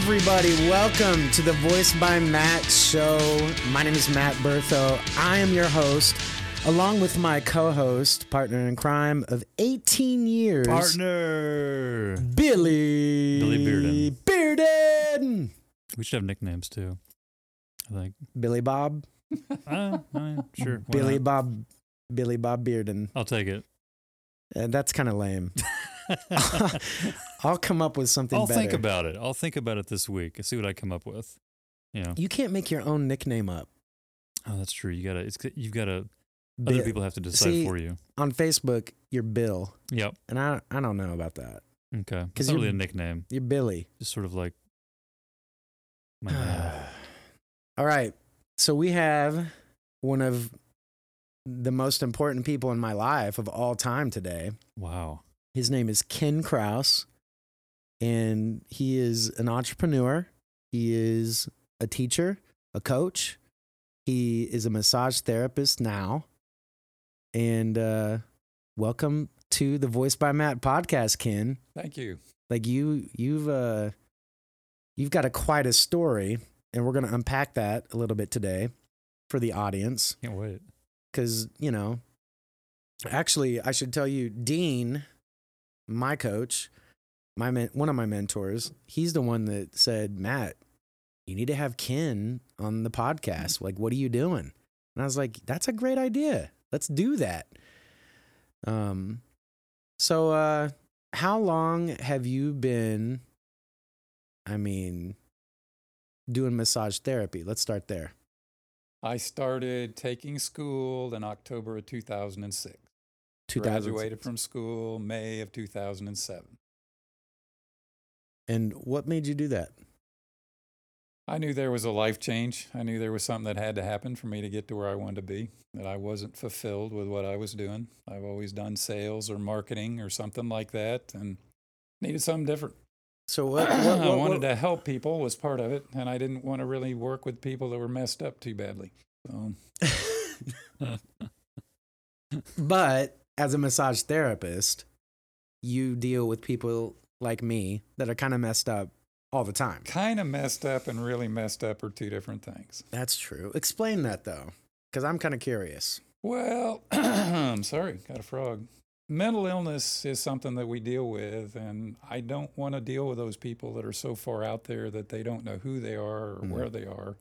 Everybody, welcome to the Voice by Matt show. My name is Matt Bertho. I am your host, along with my co host, partner in crime of 18 years, Partner. Billy. Billy Bearden. Bearden. We should have nicknames too. I think. Billy Bob. Uh, uh, sure. Billy not? Bob. Billy Bob Bearden. I'll take it. Uh, that's kind of lame. I'll come up with something I'll better. think about it. I'll think about it this week. and see what I come up with. You know. you can't make your own nickname up. Oh, that's true. You gotta. It's you've gotta. Other people have to decide See- for you. on Facebook, you're Bill, Yep. and I I don't know about that. Okay. 'Cause It's not really a nickname. You're Billy. Just sort of like. My. All right. So we have one of the most important people in my life of all time today. Wow. His name is Ken Kraus, and he is an entrepreneur. He is a teacher, a coach. He is a massage therapist now. And uh, welcome to the Voice by Matt podcast, Ken. Thank you. Like you, you've uh, you've got a quite a story, and we're gonna unpack that a little bit today for the audience Can't wait. Because you know actually i should tell you dean my coach my men- one of my mentors he's the one that said matt you need to have ken on the podcast. Like what are you doing? And i was like that's a great idea. Let's do that. Um so uh how long have you been i mean doing massage therapy? Let's start there I started taking school in October of 2006. 2000 Graduated from school May of 2007. and what made you do that I knew there was a life change. I knew there was something that had to happen for me to get to where I wanted to be, that I wasn't fulfilled with what I was doing. I've always done sales or marketing or something like that and needed something different. So what? what, I wanted what- to help people was part of it, and I didn't want to really work with people that were messed up too badly. So but as a massage therapist, you deal with people like me that are kind of messed up all the time. kind of messed up and really messed up are two different things. That's true. Explain that though, because I'm kind of curious. Well, I'm sorry, got a frog. Mental illness is something that we deal with, and I don't want to deal with those people that are so far out there that they don't know who they are or Mhm. where they are.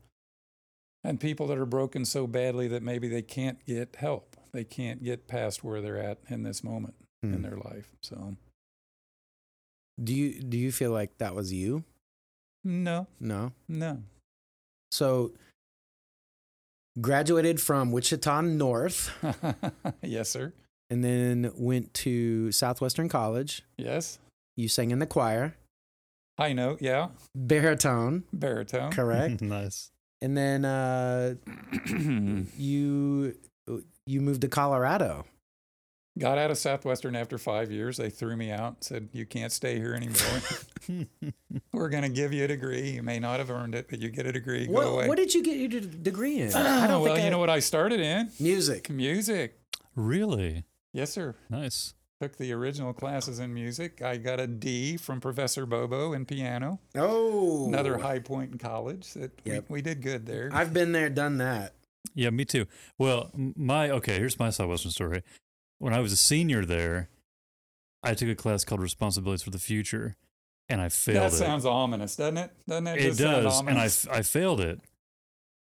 And people that are broken so badly that maybe they can't get help. They can't get past where they're at in this moment Hmm. in their life. So, Do you do you feel like that was you? no, No. no. So graduated from Wichita North yes, sir. And then went to Southwestern College. Yes. You sang in the choir, High note, yeah. baritone, Baritone. correct? nice. and then uh, you you moved to Colorado. Got out of Southwestern after five years. They threw me out, said, You can't stay here anymore. We're going to give you a degree. You may not have earned it, but you get a degree. Go What, away. what did you get your degree in? I don't well, think you I- know what I started in? music. Music. really? Yes, sir. Nice. Took the original classes in music. I got a D from Professor Bobo in piano. Oh, Another high point in college. That Yep. we, we did good there. I've been there, done that. Yeah, me too. Well, my okay. Here's my Southwestern story. When I was a senior there, I took a class called Responsibilities for the Future, and I failed that it. sounds ominous, doesn't it? Doesn't it? it just sound does, and I, ominous? f- I failed it.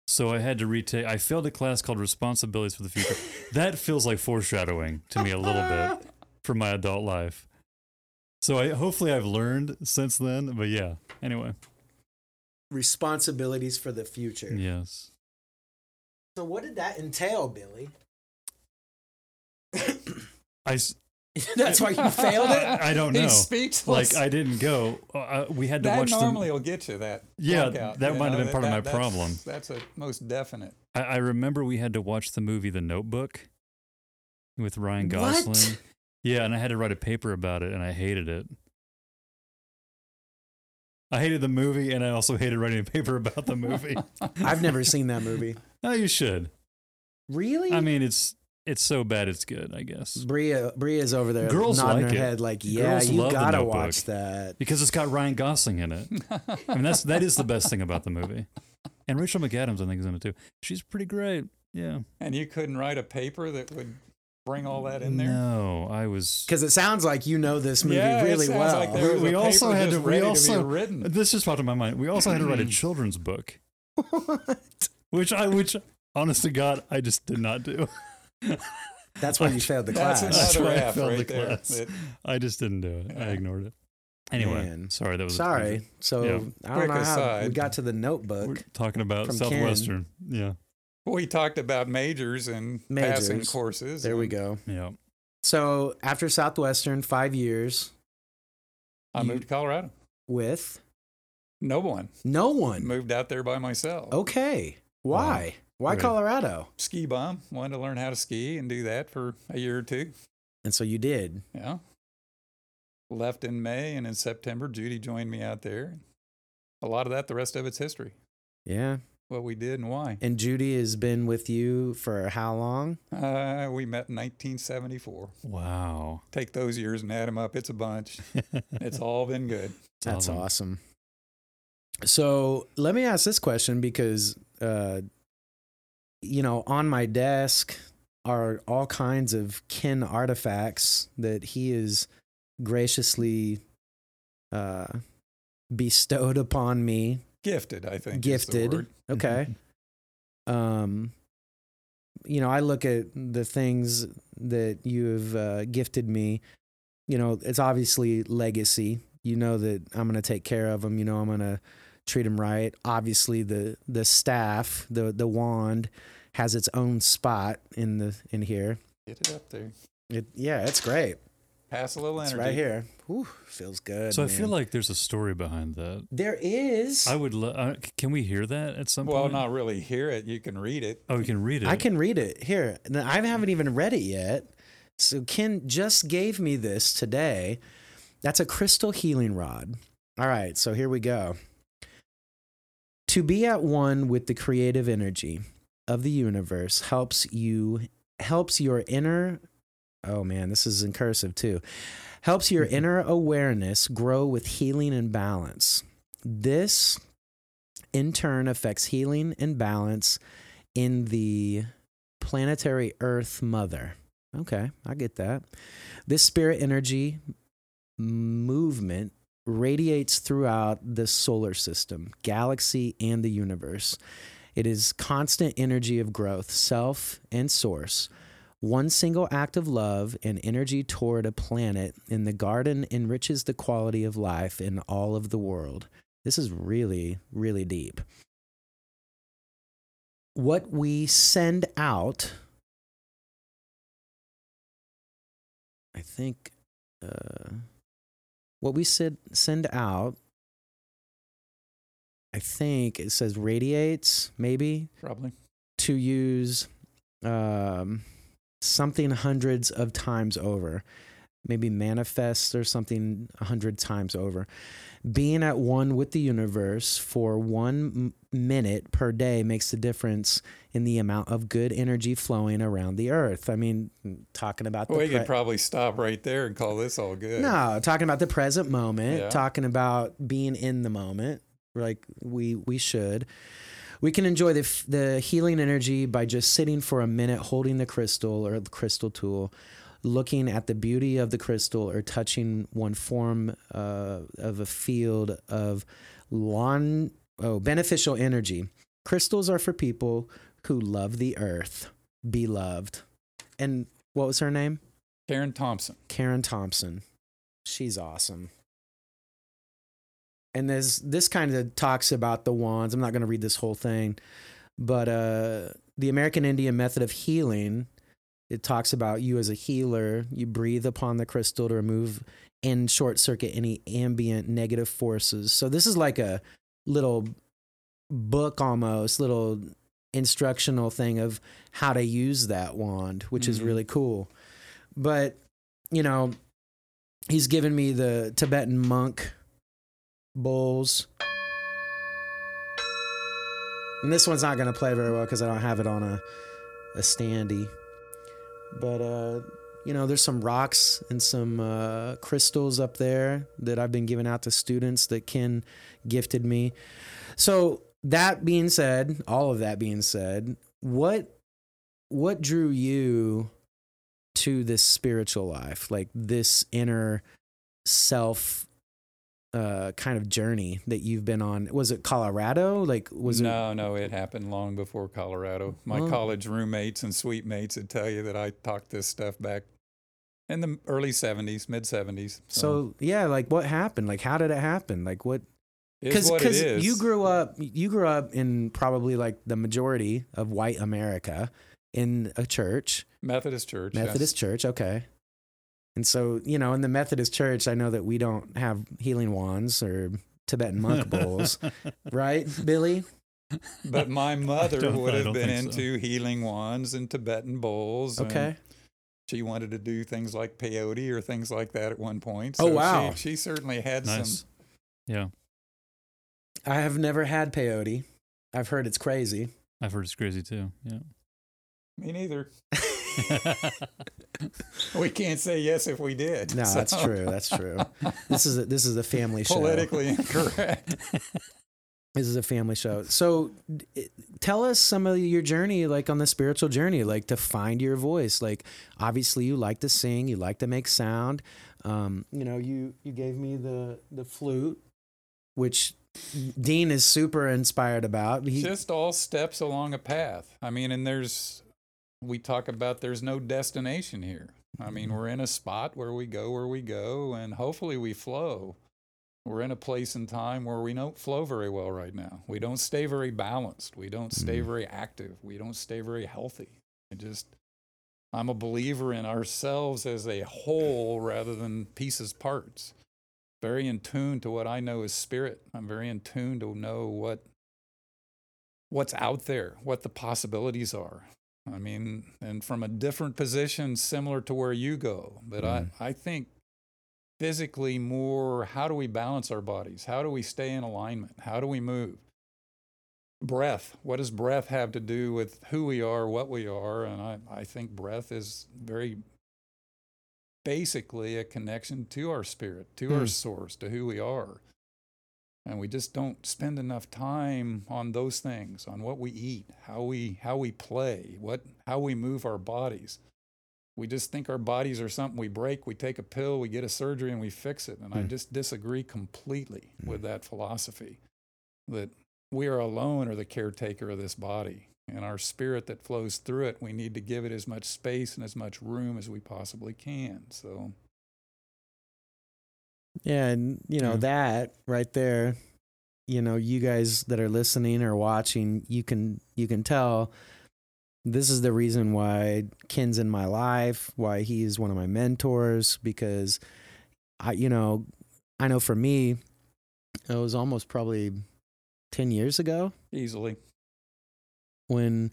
So I had to retake. I failed a class called Responsibilities for the Future. that feels like foreshadowing to me a little bit for my adult life. So I hopefully I've learned since then. But yeah. Anyway, Responsibilities for the future. yes. So, what did that entail, Billy? I, s- That's why you failed it. I don't know. He's speechless. Like I didn't go. Uh, we had to that watch the. normally will get you that. Yeah, knockout, that you might have been part of my that's- problem. That's a most definite. I, I remember we had to watch the movie The Notebook with Ryan Gosling. What? Yeah, and I had to write a paper about it, and I hated it. I hated the movie, and I also hated writing a paper about the movie. I've never seen that movie. no, you should. Really? I mean, it's it's so bad it's good, I guess. Bria Bria's over there Girls nodding like her it. head like, yeah, Girls you love The gotta Notebook. watch that. Because it's got Ryan Gosling in it. I mean, that's that is the best thing about the movie. And Rachel McAdams, I think, is in it too. She's pretty great. Yeah. And you couldn't write a paper that would bring all that in there. No, I was. Because it sounds like you know this movie yeah, really sounds well. Like there was We- we a also had just to- we ready also- be written. This just popped in my mind. We also had to write a children's book, What? which I, which, honest to God, I just did not do. That's when you failed the class. That's another why I F failed right the there. class. That- I just didn't do it. I ignored it. Anyway, Man. sorry that was Sorry. tangent. So Yeah. I don't Quick know how we got to the We're notebook. talking about From Ken. Southwestern. Yeah, we talked about majors and passing courses. There we go. yeah. So after Southwestern, five years I You- moved to Colorado. with No one. no one. Moved out there by myself. Okay. Why? Why. Colorado? Ski bum. Wanted to learn how to ski and do that for a year or two. And so you did. Yeah. Left in May and in September, Judy joined me out there. A lot of that, the rest of it's history. Yeah. What we did and why. And Judy has been with you for how long? Uh, we met in 1974. Wow. Take those years and add them up. It's a bunch. It's all been good. That's awesome. So let me ask this question because, uh, you know, on my desk are all kinds of Ken artifacts that he is graciously uh, bestowed upon me. Gifted, I think. Gifted. Okay. um, you know, I look at the things that you have uh, gifted me. You know, it's obviously legacy. You know that I'm going to take care of them. You know, I'm going to treat them right. Obviously, the the staff, the the wand, has its own spot in the in here. Get it up there. It, yeah, it's great. Pass a little It's energy. right here. Whew, feels good. So I feel like there's a story behind that. there is. I would. Lo- uh, can we hear that at some Well, point? Well, not really hear it. You can read it. Oh, we can read it. I can read it here. I haven't even read it yet. So Ken just gave me this today. That's a crystal healing rod. All right, so here we go. To be at one with the creative energy of the universe helps you helps your inner Oh man, this is in cursive too. Helps your mm-hmm. inner awareness grow with healing and balance. This in turn affects healing and balance in the planetary Earth Mother. Okay, I get that. This spirit energy movement radiates throughout the solar system, galaxy, and the universe. It is constant energy of growth, self and source. One single act of love and energy toward a planet in the garden enriches the quality of life in all of the world. This is really, really deep what we send out i think uh, what we send send out i think it says radiates maybe Probably. to use um, something hundreds of times over maybe manifests or something a hundred times over being at one with the universe for one m- minute per day makes a difference in the amount of good energy flowing around the earth i mean talking about Well, the we pre- could probably stop right there and call this all good. no, talking about the present moment, Yeah. talking about being in the moment, like we we should. We can enjoy the f- the healing energy by just sitting for a minute, holding the crystal or the crystal tool, looking at the beauty of the crystal, or touching one form uh, of a field of lawn oh beneficial energy. Crystals are for people who love the earth, beloved. And what was her name? Karen Thompson. Karen Thompson. She's awesome. And there's this kind of talks about the wands. I'm not going to read this whole thing, but uh, the American Indian method of healing. It talks about you as a healer. You breathe upon the crystal to remove and short circuit any ambient negative forces. So this is like a little book almost, little instructional thing of how to use that wand, which is Mhm. really cool. But, you know, he's given me the Tibetan monk bowls. And this one's not going to play very well because I don't have it on a, a standy. but uh, you know, there's some rocks and some uh, crystals up there that I've been giving out to students that Ken gifted me. So that being said, all of that being said, what what drew you to this spiritual life, like this inner self uh, kind of journey that you've been on? Was it Colorado? Like, was it? no, no, it happened long before Colorado. My Oh. college roommates and suite mates would tell you that I talked this stuff back in the early 70s, mid 70s. So yeah, like what happened? Like how did it happen? Like what? Because is. you grew up, you grew up in probably like the majority of white America in a church, Methodist Church. yes. Methodist church. Okay. And so you know, in the Methodist church, I know that we don't have healing wands or Tibetan monk bowls, right, Billy? But my mother would have been think so. into healing wands and Tibetan bowls. Okay. she wanted to do things like peyote or things like that at one point. Oh, wow. She, she certainly had nice. some. Yeah, I have never had peyote. I've heard it's crazy. I've heard it's crazy too. Yeah. Me neither. We can't say yes if we did. No, so- that's true. That's true. This is a, this is a family show. Politically incorrect. This is a family show. So, tell us some of your journey, like on the spiritual journey, like to find your voice. Like, obviously, you like to sing, you like to make sound. Um, you know, you you gave me the the flute, which Dean is super inspired about. He, just all steps along a path. I mean, and there's, we talk about there's no destination here. I mean, Mm-hmm. we're in a spot where we go where we go, and hopefully we flow. We're in a place and time where we don't flow very well right now. We don't stay very balanced. We don't stay Mhm. very active. We don't stay very healthy. I just, I'm a believer in ourselves as a whole rather than pieces, parts. Very in tune to what I know is spirit. I'm very in tune to know what what's out there, what the possibilities are. I mean, and from a different position, similar to where you go. But Mhm. I, I think physically more how do we balance our bodies? How do we stay in alignment? How do we move? Breath. What does breath have to do with who we are, what we are? And I, I think breath is very basically a connection to our spirit, to Hmm. our source, to who we are. And we just don't spend enough time on those things, on what we eat, how we how we play, what how we move our bodies. We just think our bodies are something we break, we take a pill, we get a surgery and we fix it. And I Hmm. just disagree completely Hmm. with that philosophy. That we are alone are the caretaker of this body. And our spirit that flows through it, we need to give it as much space and as much room as we possibly can. So Yeah, and you know Yeah. that right there, you know, you guys that are listening or watching, you can you can tell this is the reason why Ken's in my life, why he is one of my mentors because I you know, I know for me it was almost probably 10 years ago easily. when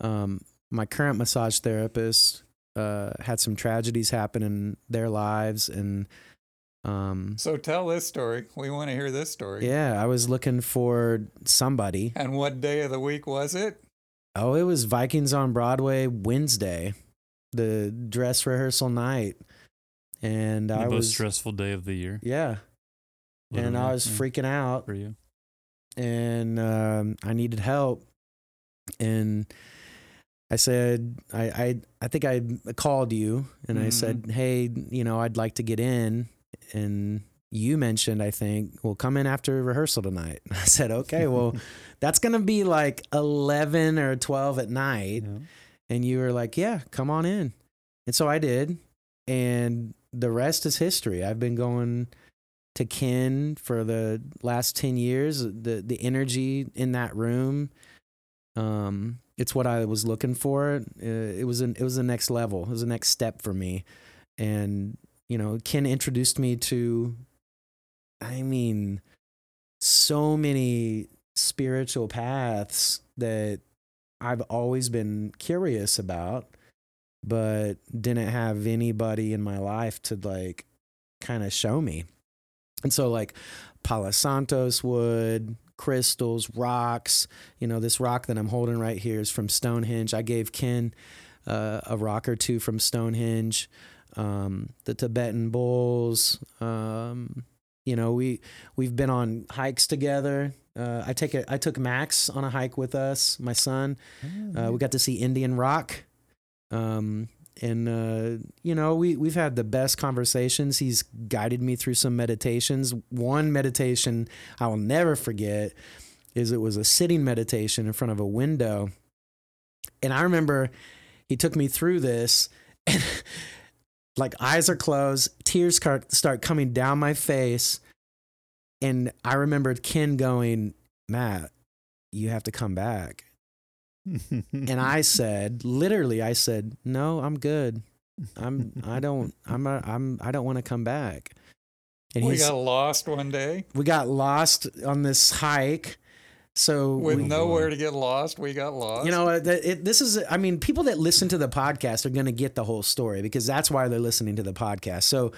um, my current massage therapist uh, had some tragedies happen in their lives and um, So tell this story. We want to hear this story. Yeah, I was looking for somebody. And what day of the week was it? Oh, it was Vikings on Broadway Wednesday, the dress rehearsal night. And the I most was stressful day of the year. yeah, and I was yeah, freaking out for you. and um, I needed help. And I said, I, I, I think I called you and I Mhm. said, hey, you know, I'd like to get in. And you mentioned, I think, well, come in after rehearsal tonight. I said, okay, well, that's going to be like 11 or 12 at night. Yeah. And you were like, yeah, come on in. And so I did. And the rest is history. I've been going to Ken for the last 10 years. The the energy in that room um it's what I was looking for. Uh, it was an it was the next level. It was the next step for me. And you know, Ken introduced me to I mean so many spiritual paths that I've always been curious about but didn't have anybody in my life to like kind of show me. And so like Palo Santos wood, crystals, rocks, you know, this rock that I'm holding right here is from Stonehenge. I gave Ken uh, a rock or two from Stonehenge, um, the Tibetan bowls. Um, you know, we we've been on hikes together. Uh, I take a, I took Max on a hike with us, my son. Uh, we got to see Indian Rock. Um, and uh, you know, we we've had the best conversations. He's guided me through some meditations. One meditation I will never forget is it was a sitting meditation in front of a window. And I remember he took me through this and like eyes are closed, tears start start coming down my face. And I remembered Ken going, Matt, you have to come back. And I said, literally, I said, no, I'm good. I'm, I don't, I'm, a, I'm, I don't want to come back. And we got lost one day we got lost on this hike. So with we, nowhere to get lost. We got lost. you know, it, it, this is, I mean, people that listen to the podcast are going to get the whole story because that's why they're listening to the podcast. So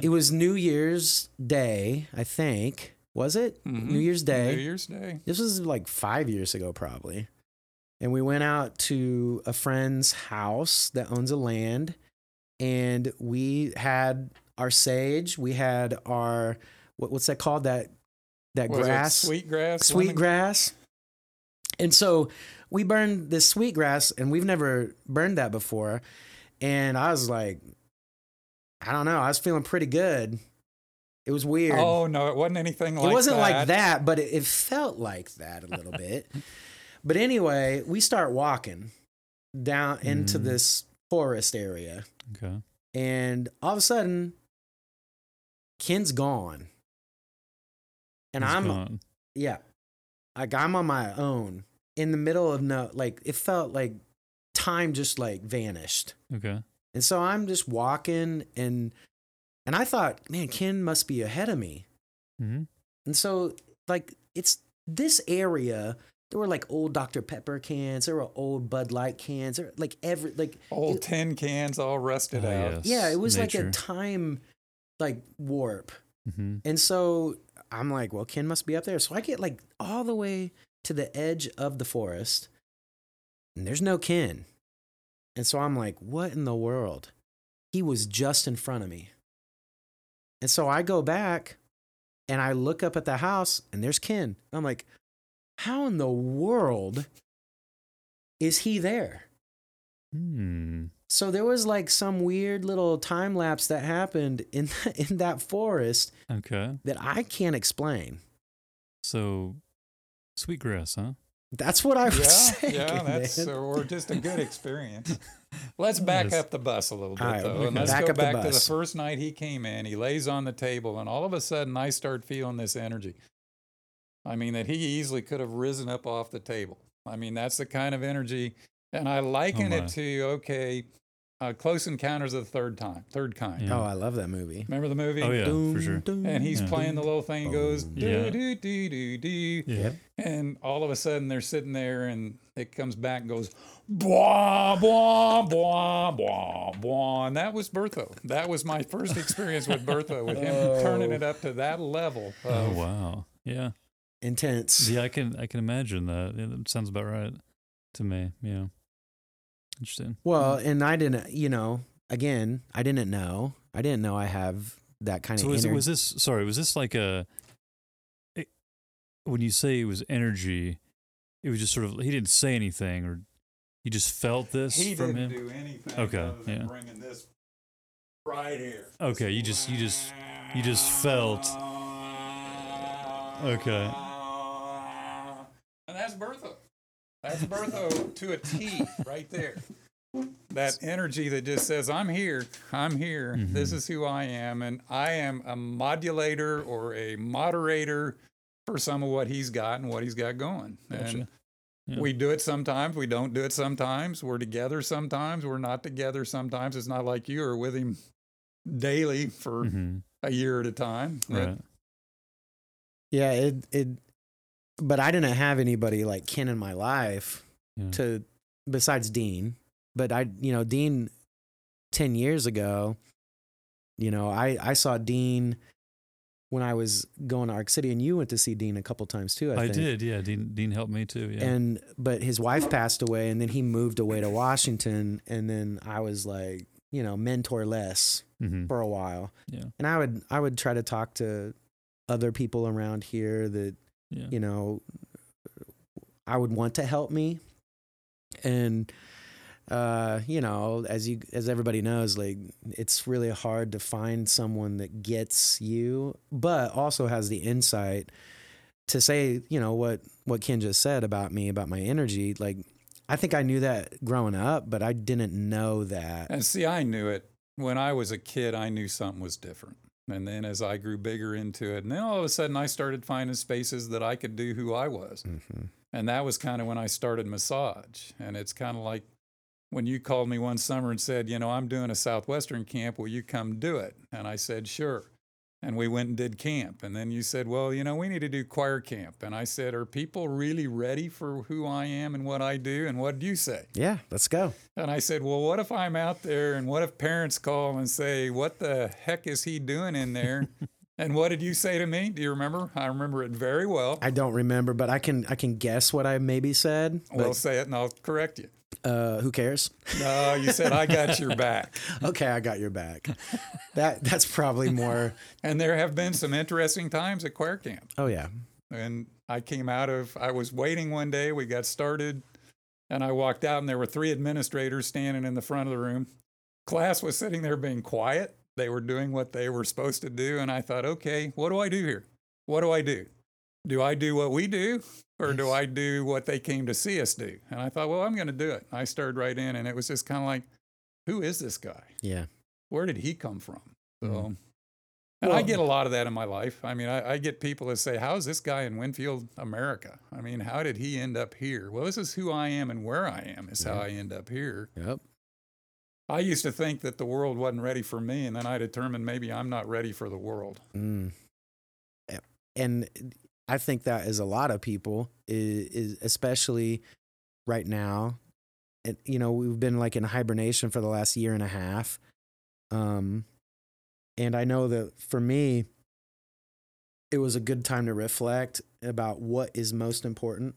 it was New Year's Day, I think. Was it? Mhm. New Year's Day. New Year's Day. This was like five years ago, probably. And we went out to a friend's house that owns a land, and we had our sage. We had our what, what's that called? That that grass, sweet grass. sweet lemon- grass. And so we burned this sweet grass, and we've never burned that before. And I was like, I don't know. I was feeling pretty good. It was weird. Oh no, it wasn't anything like it wasn't that. like that, but it, it felt like that a little bit. But anyway, we start walking down into Mm. this forest area, okay. and all of a sudden, Ken's gone, and He's I'm gone. yeah, like I'm on my own in the middle of no, like it felt like time just like vanished. Okay. And so I'm just walking and and I thought, man, Ken must be ahead of me. Mm-hmm. And so like it's this area there were like old Dr. Pepper cans, there were old Bud Light cans, there like every like Old it- tin cans all rusted Oh, out. yes. yeah, it was like a time like warp. Mm-hmm. And so I'm like, well, Ken must be up there. So I get like all the way to the edge of the forest, and there's no Ken. And so I'm like, what in the world? He was just in front of me. And so I go back and I look up at the house, and there's Ken. I'm like, how in the world is he there? Hmm. So there was like some weird little time lapse that happened in in that forest Okay. that I can't explain. So, sweetgrass, huh? That's what I was Yeah, saying. yeah, that's man. or just a good experience. Let's back up the bus a little bit All right, though, and let's Back go up the back to the first night he came in. He lays on the table, and all of a sudden, I start feeling this energy. I mean, that he easily could have risen up off the table. I mean, that's the kind of energy, and I liken my. it to okay, uh, Close Encounters of the Third Time, Third Kind. Yeah. Oh, I love that movie. Remember the movie? Oh, yeah, for sure. And he's Yeah. playing the little thing, goes do Yeah. do do do do. Yeah. And all of a sudden they're sitting there and it comes back and goes, blah, blah, blah, blah, blah. And that was Bertho. That was my first experience with Bertho, with him turning it up to that level. Oh wow. Yeah. Intense. Yeah, I can I can imagine that. Yeah, that sounds about right to me. Yeah. Interesting. Well, hmm. and I didn't, you know, again, I didn't know. I didn't know I have that kind So of was, energy. was this sorry? Was this like a it- when you say it was energy? It was just sort of he didn't say anything, or you just felt this he from didn't him. do anything Okay, yeah. bringing this right here. Okay, you just you just you just felt. Okay. And that's Bertho. That's Bertho to a T right there. That energy that just says, I'm here, I'm here, this Mhm. is who I am, and I am a modulator or a moderator for some of what he's got and what he's got going. And Yeah. we do it sometimes, we don't do it sometimes, we're together sometimes, we're not together sometimes. It's not like you are with him daily for hmm a year at a time. Right. yeah, it it but I didn't have anybody like Ken in my life Yeah. to besides Dean. But I, you know, Dean 10 years ago, you know, I I saw Dean when I was going to Ark City, and you went to see Dean a couple times too. I, I, did, yeah. Dean Dean helped me too. Yeah. And but his wife passed away, and then he moved away to Washington, and then I was like, you know, mentor less Mhm. for a while. Yeah. And I would I would try to talk to other people around here that Yeah. you know I would want to help me, and uh, you know, as you as everybody knows, like it's really hard to find someone that gets you, but also has the insight to say, you know, what what Ken just said about me about my energy. Like, I think I knew that growing up, but I didn't know that. And see, I knew it when I was a kid. I knew something was different. And then as I grew bigger into it, and then all of a sudden I started finding spaces that I could do who I was. Mhm. And that was kind of when I started massage. And it's kind of like when you called me one summer and said, you know, I'm doing a Southwestern camp. Will you come do it? And I said, sure. And we went and did camp. And then you said, well, you know, we need to do choir camp. And I said, are people really ready for who I am and what I do? And what do you say? Yeah, let's go. And I said, Well, what if I'm out there and what if parents call and say, What the heck is he doing in there? and what did you say to me? Do you remember? I remember it very well. I don't remember, but I can I can guess what I maybe said. Well, say it and I'll correct you. Uh, who cares? No, you said, I got your back. Okay, I got your back. That that's probably more. And there have been some interesting times at choir camp. Oh yeah, And I came out of, I was waiting one day, we got started, and I walked out, and there were three administrators standing in the front of the room. Class was sitting there being quiet. They were doing what they were supposed to do. And I thought, okay, what do I do here? What do I do? Do I do what we do, or do I do what they came to see us do? And I thought, well, I'm going to do it. I started right in, and it was just kind of like, who is this guy? yeah. where did he come from? So, Mhm. and I get a lot of that in my life. I mean, I, I get people that say, "How's this guy in Winfield, America? I mean, how did he end up here?" Well, this is who I am and where I am is how I end up here. Yep. I used to think that the world wasn't ready for me, and then I determined maybe I'm not ready for the world. Mm. And I think that is a lot of people is, is especially right now. And you know, we've been like in hibernation for the last year and a half. Um and I know that for me it was a good time to reflect about what is most important.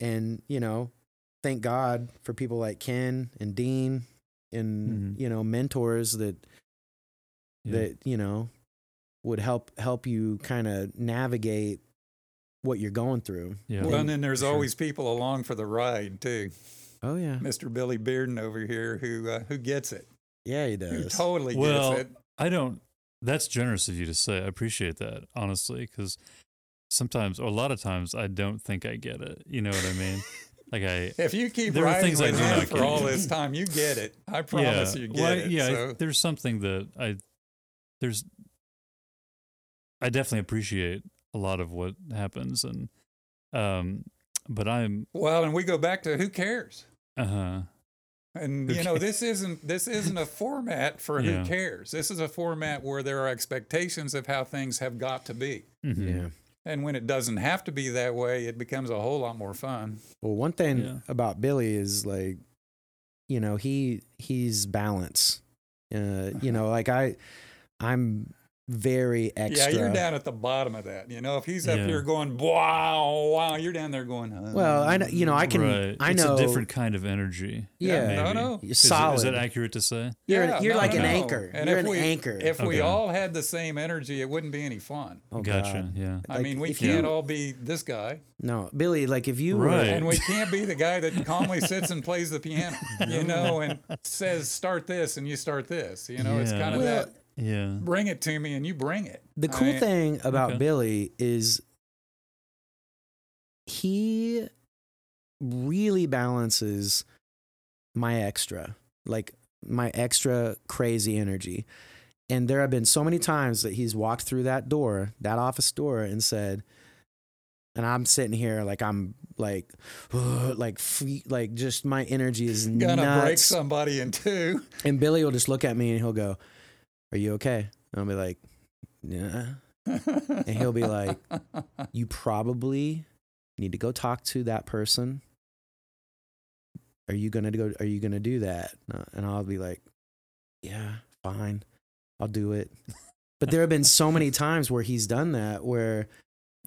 And, you know, thank God for people like Ken and Dean and, Mhm. you know, mentors that Yeah. that you know would help help you kind of navigate what you're going through. Yeah. Well, and then there's sure. always people along for the ride too. Oh yeah, Mr. Billy Bearden over here, who uh, who gets it, yeah, he who does. totally Well, gets it. I don't. That's generous of you to say. I appreciate that, honestly, because sometimes, or a lot of times, I don't think I get it. You know what I mean? like I. If you keep There are riding things I do him not for get. all this time, you get it. I promise you get well, I- it. Yeah, I- there's something that I. There's. I definitely appreciate a lot of what happens, and, um, but I'm. Well, and we go back to who cares? Uh huh. And Who you know, this isn't this isn't a format for Yeah. who cares. This is a format where there are expectations of how things have got to be. Mm-hmm. Yeah. And when it doesn't have to be that way, it becomes a whole lot more fun. Well, one thing Yeah. about Billy is like, you know, he he's balance. Uh, you know, like I, I'm very extra. Yeah, you're down at the bottom of that. You know, if he's up Yeah. here going wow, wow, you're down there going. Uh, Well, I know, you know, I can, right. I it's know, a different kind of energy. Yeah, no, maybe. no. You're Is solid. Is that accurate to say? You're, Yeah, you're no, like an no. anchor. And you're if an we- anchor. If we all had the same energy, it wouldn't be any fun. oh, gotcha. God. Yeah. I Like, mean, we can't all be this guy, No, Billy, like if you were, Right. and we can't be the guy that calmly sits and plays the piano, you know, and says start this and you start this. You know, it's kind of Well, that Yeah. bring it to me and you bring it. The I cool mean, thing about Okay. Billy is he really balances my extra, like my extra crazy energy. And there have been so many times that he's walked through that door, that office door, and said, and I'm sitting here like I'm like, like, free, like just my energy is Gonna nuts. break somebody in two. And Billy will just look at me and he'll go, "Are you okay?" And I'll be like, "Yeah." And he'll be like, "You probably need to go talk to that person. Are you gonna go? Are you gonna do that?" Uh, And I'll be like, "Yeah, fine, I'll do it." But there have been so many times where he's done that where,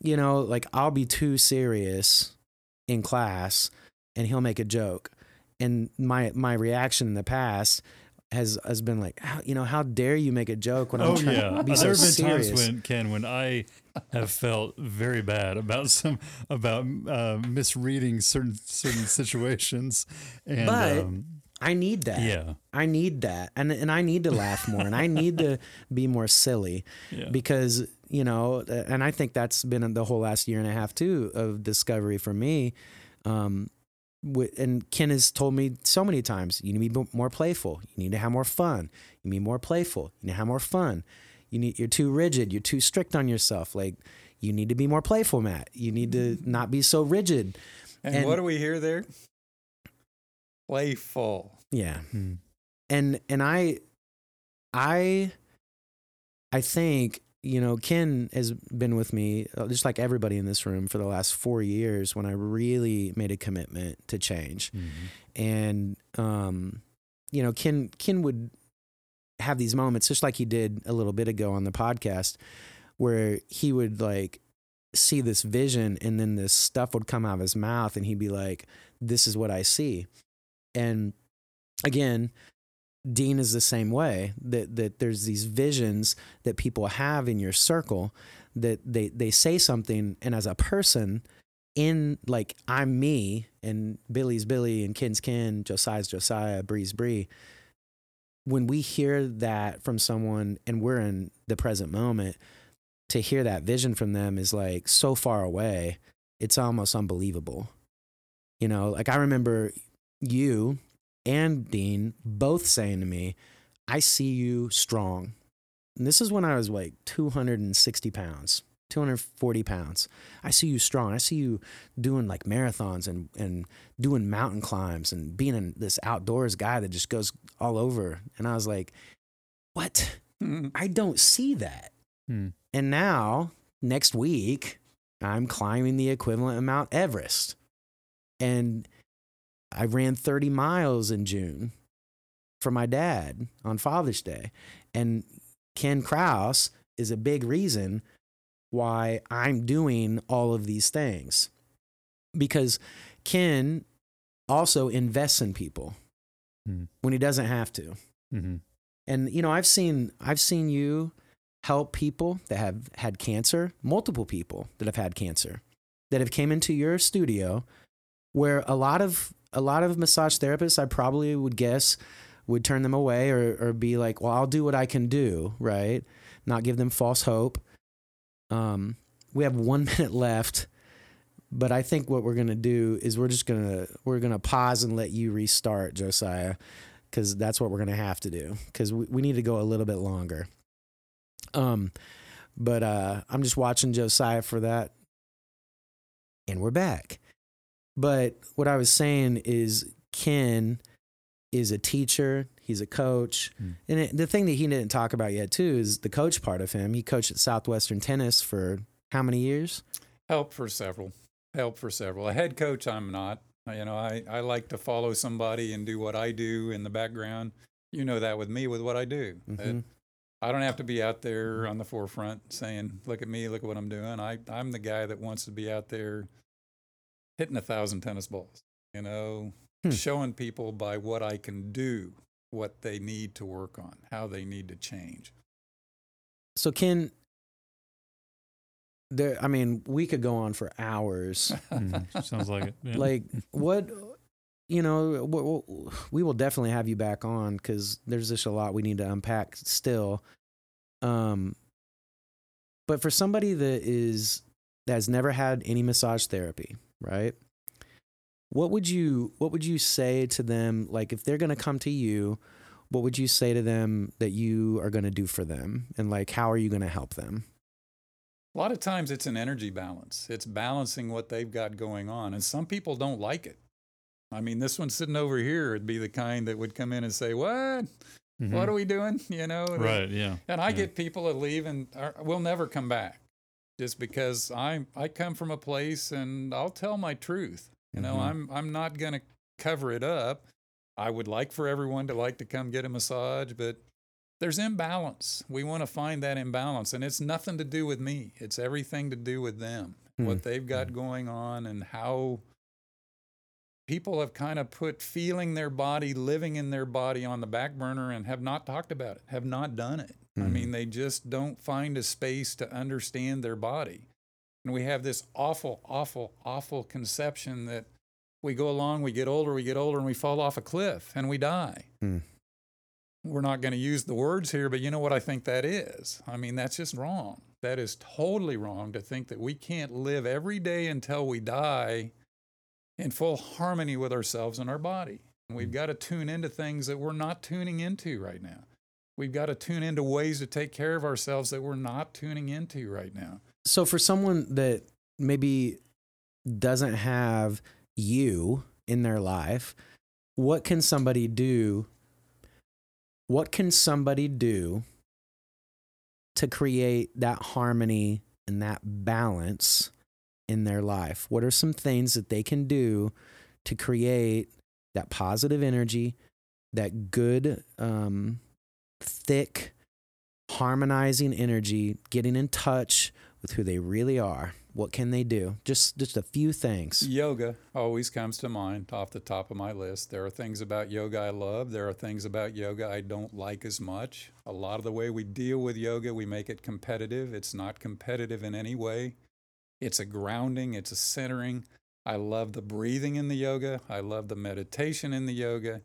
you know, like I'll be too serious in class and he'll make a joke. And my my reaction in the past has has been like, how, you know, how dare you make a joke when I'm Oh trying yeah, to be there so have been serious? times when Ken, when I have felt very bad about some about uh, misreading certain certain situations, and But- um, I need that. yeah, I need that. And and I need to laugh more and I need to be more silly. yeah, because you know and i think that's been the whole last year and a half too of discovery for me um and ken has told me so many times you need to be more playful. You need to have more fun. You need more playful. You need to have more fun. You need you're too rigid. You're too strict on yourself. Like you need to be more playful matt. You need to not be so rigid. And, And- what do we hear there? Playful. yeah. Hmm. and and i i i think you know ken has been with me uh, just like everybody in this room for the last four years when i really made a commitment to change Mhm. and um you know ken ken would have these moments just like he did a little bit ago on the podcast where he would like see this vision and then this stuff would come out of his mouth and he'd be like this is what i see and again dean is the same way that that there's these visions that people have in your circle that they they say something and as a person in like I'm me and Billy's Billy and Ken's Ken, Josiah's Josiah, Bree's Bree. When we hear that from someone and we're in the present moment, to hear that vision from them is like so far away, it's almost unbelievable. You know, like I remember you and Dean both saying to me, I see you strong. And this is when I was like 260 pounds, 240 pounds. I see you strong. I see you doing like marathons and, and doing mountain climbs and being in this outdoors guy that just goes all over. And I was like, what? I don't see that. Hmm. And now, next week, I'm climbing the equivalent of Mount Everest. And I ran 30 miles in June for my dad on Father's Day. And Ken Kraus is a big reason why I'm doing all of these things. Because Ken also invests in people Hmm. when he doesn't have to. Mhm. And you know, I've seen I've seen you help people that have had cancer, multiple people that have had cancer that have came into your studio where a lot of a lot of massage therapists I probably would guess would turn them away or or be like, "Well, I'll do what I can do," right? Not give them false hope. Um we have 1 minute left. But I think what we're going to do is we're just going to we're going to pause and let you restart, Josiah because that's what we're gonna have to do because we, we need to go a little bit longer. Um, but uh, I'm just watching Josiah for that, and we're back. But what I was saying is Ken is a teacher. He's a coach, Hmm. and it, the thing that he didn't talk about yet too is the coach part of him. He coached at Southwestern Tennis for how many years? Help for several. Help for several. A head coach, I'm not. You know, I, I like to follow somebody and do what I do in the background. You know that with me, with what I do. Mhm. I don't have to be out there on the forefront saying, "Look at me, look at what I'm doing." I I'm the guy that wants to be out there hitting a thousand tennis balls. You know, Hmm. showing people by what I can do what they need to work on, how they need to change. So Ken, there. I mean, we could go on for hours. Mhm. Sounds like it. Yeah. like what you know w- w- we will definitely have you back on because there's just a lot we need to unpack still um but for somebody that is that has never had any massage therapy right what would you what would you say to them like if they're going to come to you what would you say to them that you are going to do for them and like how are you going to help them A lot of times it's an energy balance. It's balancing what they've got going on. And some people don't like it. I mean, this one sitting over here would be the kind that would come in and say, What? Mhm. What are we doing? You know? right? Yeah. And I yeah. get people that leave and are, will never come back just because I I come from a place and I'll tell my truth. You know, Mhm. I'm I'm not going to cover it up. I would like for everyone to like to come get a massage, but there's imbalance. We want to find that imbalance, and it's nothing to do with me. It's everything to do with them, Hmm. what they've got going on, and how people have kind of put feeling their body, living in their body on the back burner, and have not talked about it, have not done it. I Hmm. mean, they just don't find a space to understand their body. And we have this awful, awful, awful conception that we go along, we get older, we get older, and we fall off a cliff and we die. Hmm. We're not going to use the words here, but you know what I think that is? I mean, that's just wrong. That is totally wrong to think that we can't live every day until we die in full harmony with ourselves and our body. And we've hmm. got to tune into things that we're not tuning into right now. We've got to tune into ways to take care of ourselves that we're not tuning into right now. So for someone that maybe doesn't have you in their life, what can somebody do? What can somebody do to create that harmony and that balance in their life? What are some things that they can do to create that positive energy, that good, um, thick, harmonizing energy, getting in touch with who they really are. What can they do? Just just a few things. Yoga always comes to mind off the top of my list. There are things about yoga I love. There are things about yoga I don't like as much. A lot of the way we deal with yoga, we make it competitive. It's not competitive in any way. It's a grounding, it's a centering. I love the breathing in the yoga. I love the meditation in the yoga.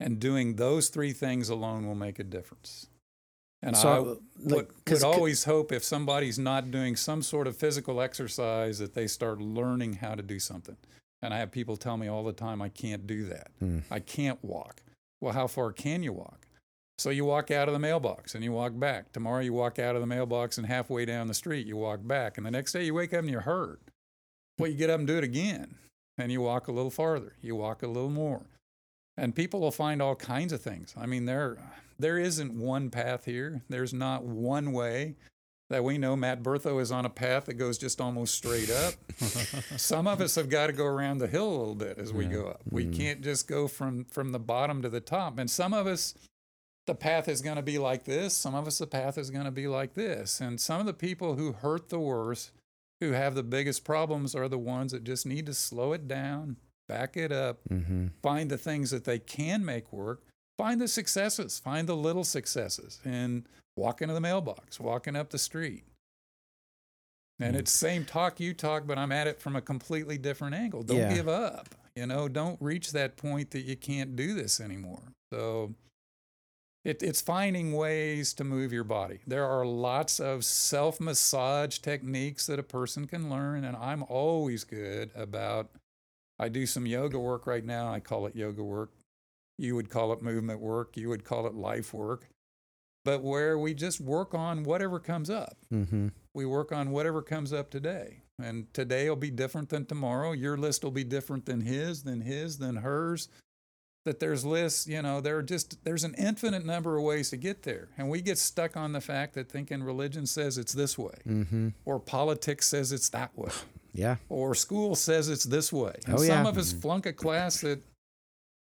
And doing those three things alone will make a difference. And I So, would, like, would always hope if somebody's not doing some sort of physical exercise that they start learning how to do something. And I have people tell me all the time, I can't do that. Hmm. I can't walk. Well, how far can you walk? So you walk out of the mailbox and you walk back. Tomorrow you walk out of the mailbox and halfway down the street you walk back. And the next day you wake up and you're hurt. Well, you get up and do it again. And you walk a little farther. You walk a little more. And people will find all kinds of things. I mean, there there isn't one path here. There's not one way that we know Matt Bertho is on a path that goes just almost straight up. Some of us have got to go around the hill a little bit as we Yeah. go up. We Mm. can't just go from from the bottom to the top. And some of us the path is going to be like this. Some of us the path is going to be like this. And some of the people who hurt the worst, who have the biggest problems are the ones that just need to slow it down, back it up, Mm-hmm. find the things that they can make work, find the successes, find the little successes, and walk into the mailbox, walking up the street. And Mm. it's same talk you talk, but I'm at it from a completely different angle. Don't Yeah. give up. You know, don't reach that point that you can't do this anymore. So it, it's finding ways to move your body. There are lots of self massage techniques that a person can learn, and I'm always good about. I do some yoga work right now. I call it yoga work. You would call it movement work. You would call it life work. But where we just work on whatever comes up. Mm-hmm. We work on whatever comes up today. And today will be different than tomorrow. Your list will be different than his, than his, than hers. That there's lists, you know, there are just there's an infinite number of ways to get there. And we get stuck on the fact that thinking religion says it's this way, Mm-hmm. or politics says it's that way Yeah. or school says it's this way. And Oh, some yeah. of us flunk a class that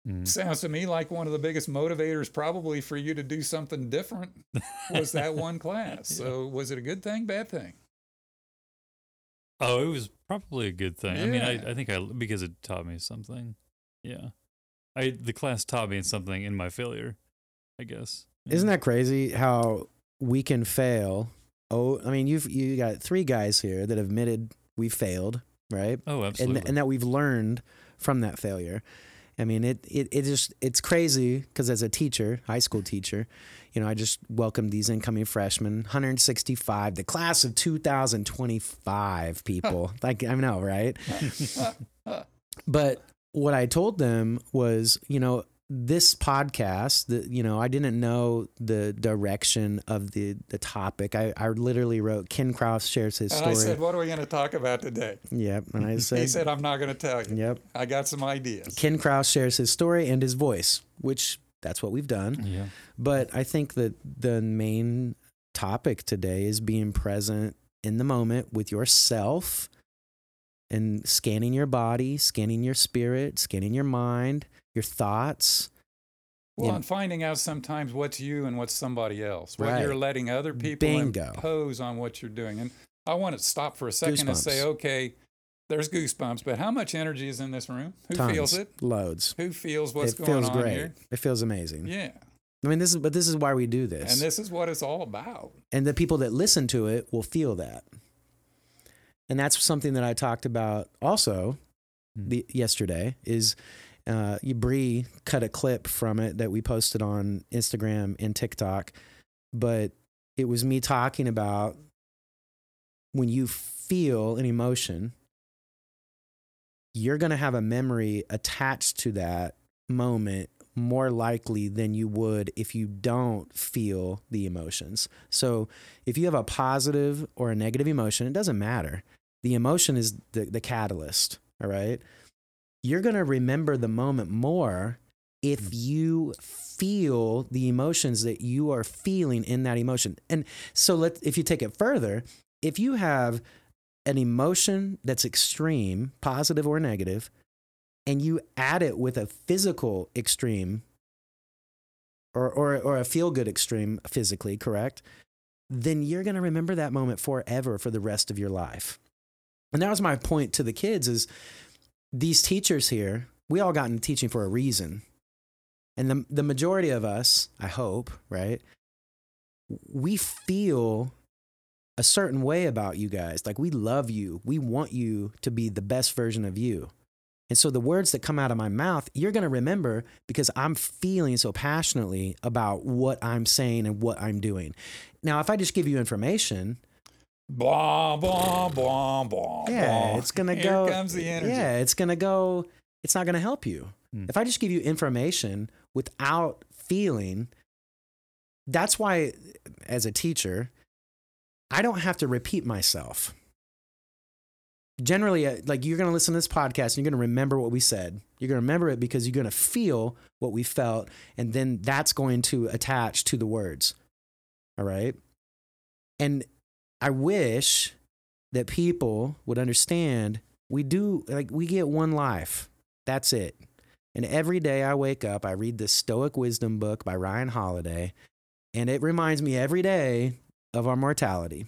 Mm. sounds to me like one of the biggest motivators probably for you to do something different was that one class. So was it a good thing, bad thing? Oh, it was probably a good thing. I mean, I, I think I because it taught me something. Yeah, I the class taught me something in my failure. I guess. Isn't that crazy how we can fail? Oh, I mean, you've you got three guys here that admitted we failed, right? Oh, absolutely. and and that we've learned from that failure. I mean, it it, it just it's crazy because as a teacher, high school teacher, you know, I just welcomed these incoming freshmen, 165, the class of 2025 people. like I know, right? But what I told them was, you know, this podcast that you know i didn't know the direction of the the topic i i literally wrote ken kraus shares his And story I said, What are we going to talk about today? yep and i said, he said, I'm not going to tell you. yep I got some ideas. Ken Kraus shares his story and his voice, which that's what we've done. yeah. But I think that the main topic today is being present in the moment with yourself and scanning your body, scanning your spirit, scanning your mind, your thoughts, Well, and finding out sometimes what's you and what's somebody else, what you're letting other people Bingo. impose on what you're doing. And I want to stop for a second and say, okay, there's goosebumps, but how much energy is in this room? Who Tons, feels it? Loads. Who feels what's it going feels on great. here? It feels amazing. Yeah. I mean, this is but this is why we do this. And this is what it's all about. and the people that listen to it will feel that. And that's something that I talked about also Hmm. the, yesterday is uh, Bree cut a clip from it that we posted on Instagram and TikTok, but it was me talking about when you feel an emotion, you're going to have a memory attached to that moment more likely than you would if you don't feel the emotions. So, if you have a positive or a negative emotion, it doesn't matter. The emotion is the, the catalyst, all right? You're going to remember the moment more if mm. you feel the emotions that you are feeling in that emotion. And so let if you take it further, if you have an emotion that's extreme, positive or negative, and you add it with a physical extreme or, or, or a feel good extreme physically, correct? Then you're going to remember that moment forever for the rest of your life. And that was my point to the kids is these teachers here, we all got into teaching for a reason. And the, the majority of us, I hope, right? We feel a certain way about you guys. Like we love you. We want you to be the best version of you. And so the words that come out of my mouth, you're going to remember because I'm feeling so passionately about what I'm saying and what I'm doing. Now, if I just give you information, Blah, blah, blah, blah. yeah, blah. it's to Here go. comes the energy. Yeah, it's going to go. It's not going to help you. Hmm. If I just give you information without feeling, that's why, as a teacher, I don't have to repeat myself. Generally, uh, like you're going to listen to this podcast and you're going to remember what we said. You're going to remember it because you're going to feel what we felt, and then that's going to attach to the words. All right. And I wish that people would understand we do, like, we get one life. That's it. And every day I wake up, I read this Stoic Wisdom book by Ryan Holiday, and it reminds me every day of our mortality.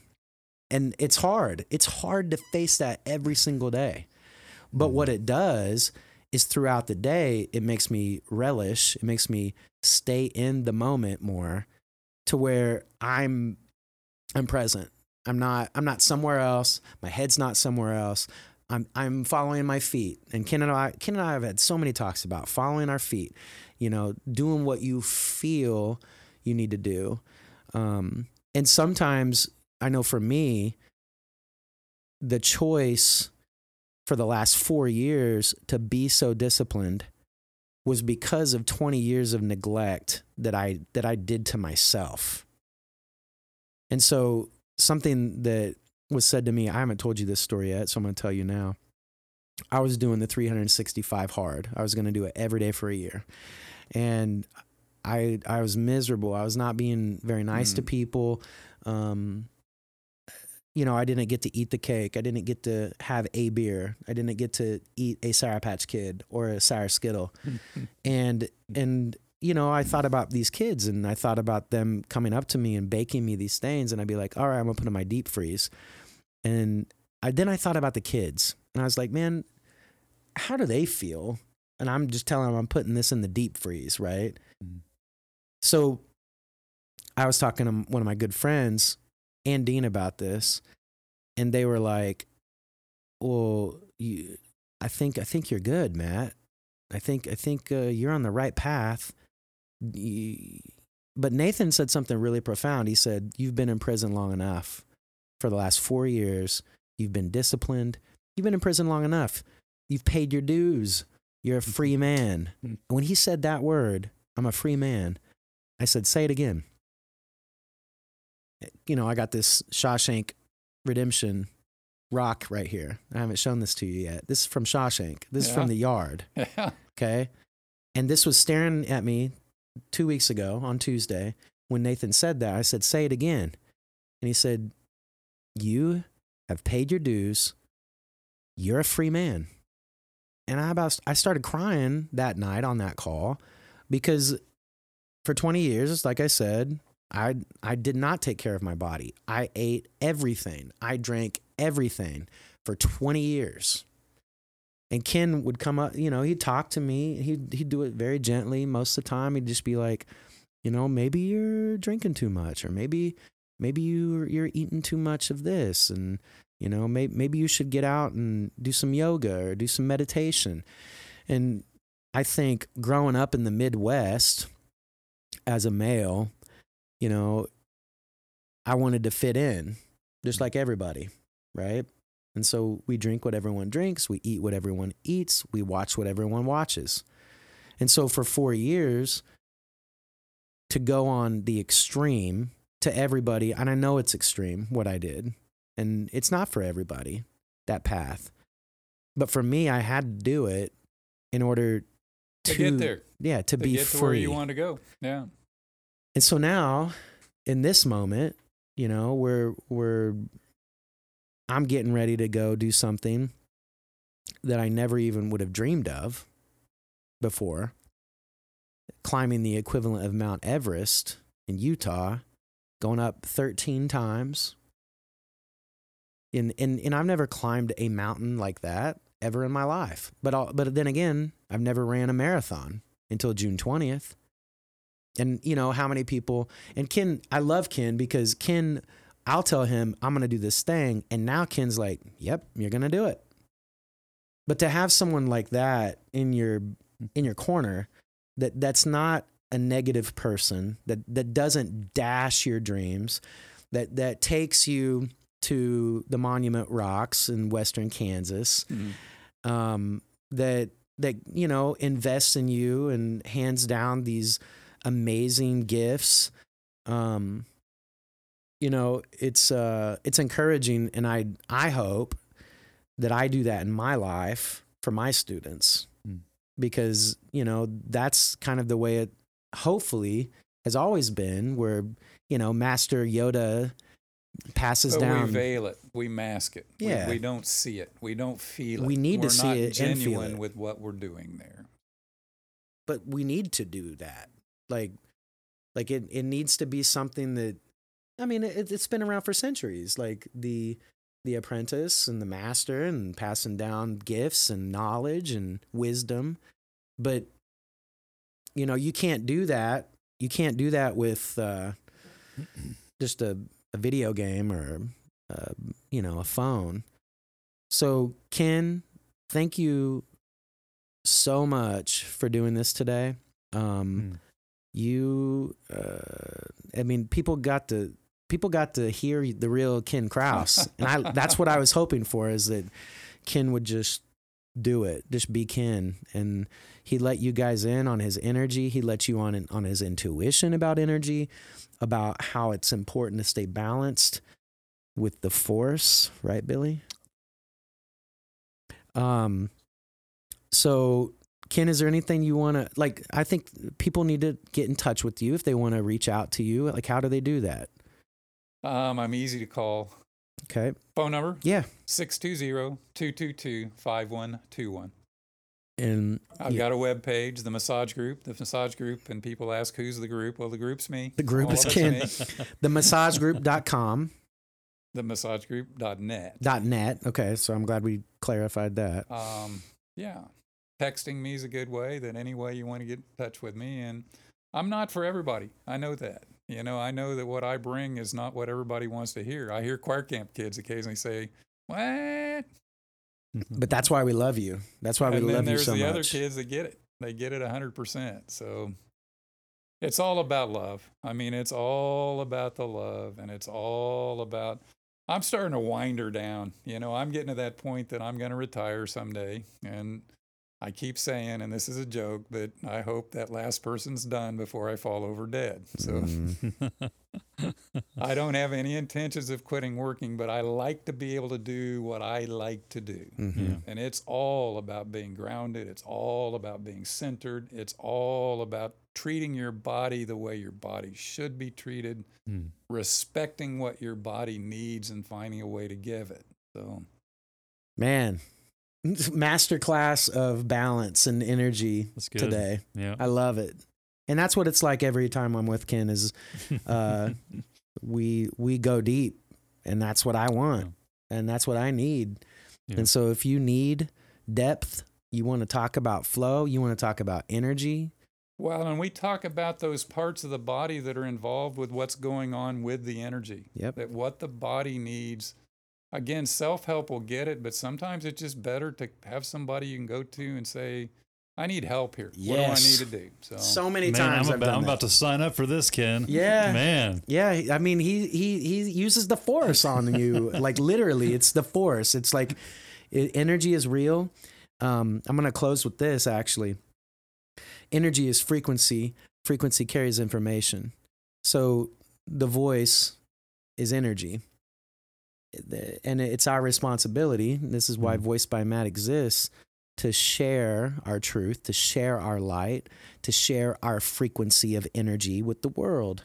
And it's hard. It's hard to face that every single day. But mm-hmm. what it does is throughout the day, it makes me relish, it makes me stay in the moment more to where I'm I'm present. I'm not I'm not somewhere else. My head's not somewhere else. I'm I'm following my feet. And Ken and I Ken and I have had so many talks about following our feet, you know, doing what you feel you need to do. Um, and sometimes I know for me, the choice for the last four years to be so disciplined was because of 20 years of neglect that I that I did to myself. And so something that was said to me, I haven't told you this story yet, so I'm going to tell you now. I was doing the 365 hard. I was going to do it every day for a year. And I I was miserable. I was not being very nice to Mm. people. Um you know, I didn't get to eat the cake. I didn't get to have a beer. I didn't get to eat a Sour Patch Kid or a Sour Skittle. and and you know, I thought about these kids and I thought about them coming up to me and baking me these things and I'd be like, "All right, I'm going to put in my deep freeze." And I then I thought about the kids and I was like, "Man, how do they feel?" And I'm just telling them I'm putting this in the deep freeze, right? Mm. So I was talking to one of my good friends and Dean about this, and they were like, "Well, you, I think I think you're good, Matt. I think I think uh, you're on the right path." But Nathan said something really profound. He said, "You've been in prison long enough. For the last four years, you've been disciplined. You've been in prison long enough. You've paid your dues. You're a free man." Mm. When he said that word, "I'm a free man," I said, "Say it again." you know, I got this Shawshank Redemption rock right here. I haven't shown this to you yet. This is from Shawshank. This is from the yard. Okay. And this was staring at me two weeks ago on Tuesday when Nathan said that. I said, Say it again. And he said, You have paid your dues. You're a free man. And I about I started crying that night on that call because for 20 years, like I said, I I did not take care of my body. I ate everything. I drank everything for 20 years. And Ken would come up, you know, he'd talk to me. He'd he'd do it very gently most of the time. He'd just be like, you know, maybe you're drinking too much, or maybe maybe you you're eating too much of this, and you know, maybe maybe you should get out and do some yoga or do some meditation. And I think growing up in the Midwest as a male, you know, I wanted to fit in just like everybody, right? And so we drink what everyone drinks, we eat what everyone eats, we watch what everyone watches. And so for four years, to go on the extreme to everybody, and I know it's extreme what I did, and it's not for everybody, that path. But for me, I had to do it in order to, To get there. Yeah, to, To be get to free. where you want to go. Yeah. And so now, in this moment, you know, we're we're I'm getting ready to go do something that I never even would have dreamed of before. Climbing the equivalent of Mount Everest in Utah, going up 13 times. And, and, and I've never climbed a mountain like that ever in my life. But, but then again, I've never ran a marathon until June 20th and you know how many people and ken i love ken because ken i'll tell him i'm going to do this thing and now ken's like yep you're going to do it but to have someone like that in your in your corner that that's not a negative person that that doesn't dash your dreams that that takes you to the monument rocks in western kansas Mhm. um, that that you know invests in you and hands down these amazing gifts. Um, you know, it's uh, it's encouraging, and I I hope that I do that in my life for my students Mm. because you know that's kind of the way it hopefully has always been, where you know Master Yoda passes But down. we veil it. We mask it. We- Yeah. We, don't see it. We don't feel it. We need to We're see not it and feel genuine it. with what we're doing there. but we need to do that. Like, like it, it needs to be something that, I mean, it, it's been around for centuries. Like the, the apprentice and the master and passing down gifts and knowledge and wisdom. But, you know, you can't do that. You can't do that with uh, just a, a video game or, uh, you know, a phone. So, Ken, thank you so much for doing this today. Um, Mm. you, uh, I mean, people got to people got to hear the real Ken Kraus, and I that's what I was hoping for is that Ken would just do it, just be Ken, and he let you guys in on his energy. He let you on on his intuition about energy, about how it's important to stay balanced with the force, right, Billy? Um, so Ken, is there anything you want to like? I think people need to get in touch with you if they want to reach out to you. Like, how do they do that? Um, I'm easy to call. Okay. Phone number Yeah. 620-222-5121. And I've Yeah. got a web page, the massage group, the massage group, and people ask who's the group. Well, the group's me. The group All is Ken. the massagegroup.com The massagegroup.net. dot net. Okay. So I'm glad we clarified that. Um, yeah. Texting me is a good way, that any way you want to get in touch with me. And I'm not for everybody. I know that. You know, I know that what I bring is not what everybody wants to hear. I hear choir camp kids occasionally say, What? But that's why we love you. That's why we and then love you so much. there's the other kids that get it. They get it 100%. So it's all about love. I mean, it's all about the love and it's all about. I'm starting to wind her down. You know, I'm getting to that point that I'm going to retire someday. And I keep saying, and this is a joke, but I hope that last person's done before I fall over dead. So Mm. I don't have any intentions of quitting working, but I like to be able to do what I like to do. Mhm. And it's all about being grounded. It's all about being centered. It's all about treating your body the way your body should be treated, Mm. respecting what your body needs and finding a way to give it. So, Man, masterclass of balance and energy today. Yeah. I love it. and that's what it's like every time I'm with Ken. Is uh, we we go deep, and that's what I want, and that's what I need. Yeah. And so, if you need depth, you want to talk about flow, you want to talk about energy. Well, and we talk about those parts of the body that are involved with what's going on with the energy. Yep. That what the body needs. Again, self help will get it, but sometimes it's just better to have somebody you can go to and say, I need help here. What do I need to do? So, So many Man, times I'm, I've about, done I'm that. about to sign up for this, Ken. Yeah. Man. Yeah, I mean he he he uses the force on you, like literally, it's the force. It's like it, energy is real. Um, I'm gonna close with this actually. Energy is frequency. Frequency carries information. So the voice is energy, and it's our responsibility. This is why Mhm. Voice by Matt exists to share our truth, to share our light, to share our frequency of energy with the world.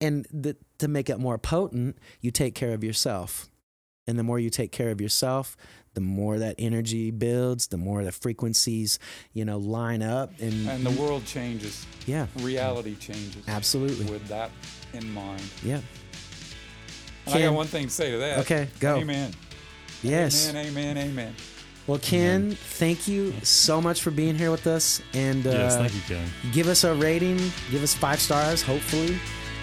And the, to make it more potent, you take care of yourself. And the more you take care of yourself, the more that energy builds, the more the frequencies, you know, line up. And, and the world changes, yeah, reality changes absolutely. with that in mind. Yeah. And I got one thing to say to that. Okay, go. Amen. Yes. Amen, amen, amen. Well, Ken, thank you so much for being here with us. And uh, yes, thank you, Ken. give us a rating, give us five stars, hopefully.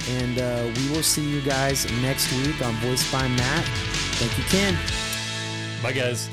And uh, we will see you guys next week on Voice by Matt. Thank you, Ken. Bye, guys.